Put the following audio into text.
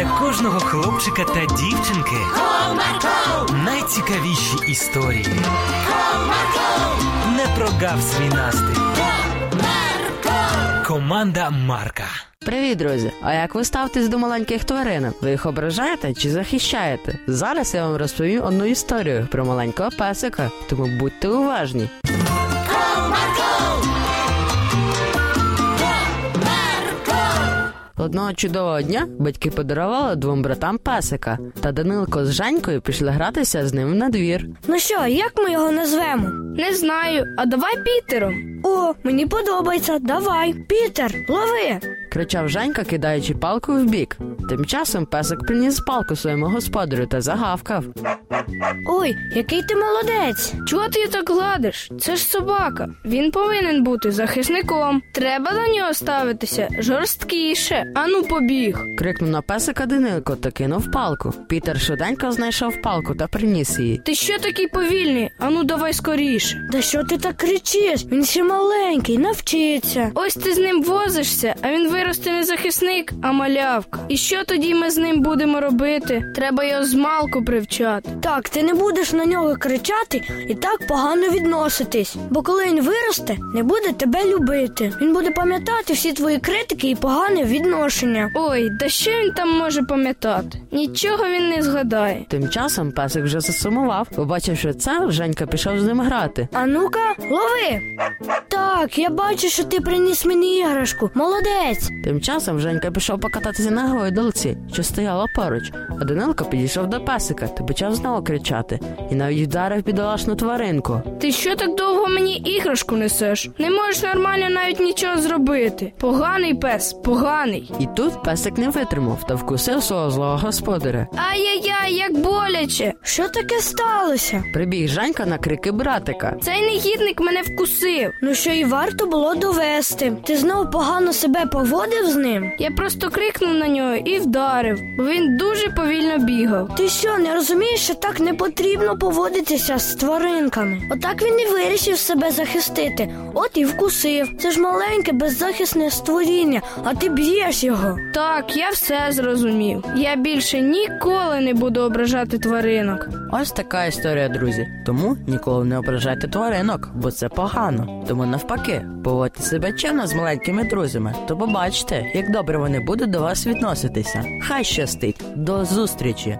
для кожного хлопчика та дівчинки Comarco, найцікавіші історії. Comarco, Не прогав свій настрій. Comarco. Команда Марка. Привіт, друзі! А як ви ставитесь до маленьких тваринок? Ви їх ображаєте чи захищаєте? Зараз я вам розповім одну історію про маленького песика, тому будьте уважні. Одного чудового дня батьки подарували двом братам песика, та Данилко з Женькою пішли гратися з ним на двір. Ну що, як ми його назвемо? Не знаю, а давай Пітером. О, мені подобається. Давай. Пітер, лови. кричав Женька, кидаючи палку в бік. Тим часом песик приніс палку своєму господарю та загавкав. Ой, який ти молодець. Чого ти так гладиш? Це ж собака. Він повинен бути захисником. Треба до нього ставитися жорсткіше. Ану побіг. Крикнув на песика Данилко та кинув палку. Пітер швиденько знайшов палку та приніс її. Ти що такий повільний? Ану давай скоріше. Да що ти так кричиш? Він ще маленький, навчиться. Ось ти з ним возишся, а він виросте не захисник, а малявка. І що тоді ми з ним будемо робити? Треба його з малку привчати. Так, ти не будеш на нього кричати і так погано відноситись. Бо коли він виросте, не буде тебе любити. Він буде пам'ятати всі твої критики і погане відношення. Ой, да що він там може пам'ятати? Нічого він не згадає. Тим часом песик вже засумував. Побачивши це, Женька пішов з ним грати. А ну-ка, лови. Так, я бачу, що ти приніс мені іграшку. Молодець. Тим часом Женька пішов покататися на гойдалці, що стояла поруч, а Данилко підійшов до песика та почав знову кричати, і навіть вдарив бідолашну тваринку. Ти що так довго мені іграшку несеш? Не можеш нормально навіть нічого зробити. Поганий пес, поганий. І тут песик не витримав та вкусив свого злого господаря. Ай-яй-яй, як боляче. Що таке сталося? Прибіг Женька на крики братика. Цей негідник мене вкусив. Ну що і варто було довести. Ти знов погано себе поводив з ним? Я просто крикнув на нього і вдарив, бо він дуже повільно бігав. Ти що, не розумієш, що так не потрібно поводитися з тваринками? Отак він і вирішив себе захистити, от і вкусив. Це ж маленьке беззахисне створіння, а ти б'єш його. Так, я все зрозумів. Я більше ніколи не буду ображати тваринок. Ось така історія, друзі. Тому ніколи не ображайте тваринок, бо це погано. Тому навпаки, поводьте себе чемно з маленькими друзями, то побачите, як добре вони будуть до вас відноситися. Хай щастить! До зустрічі!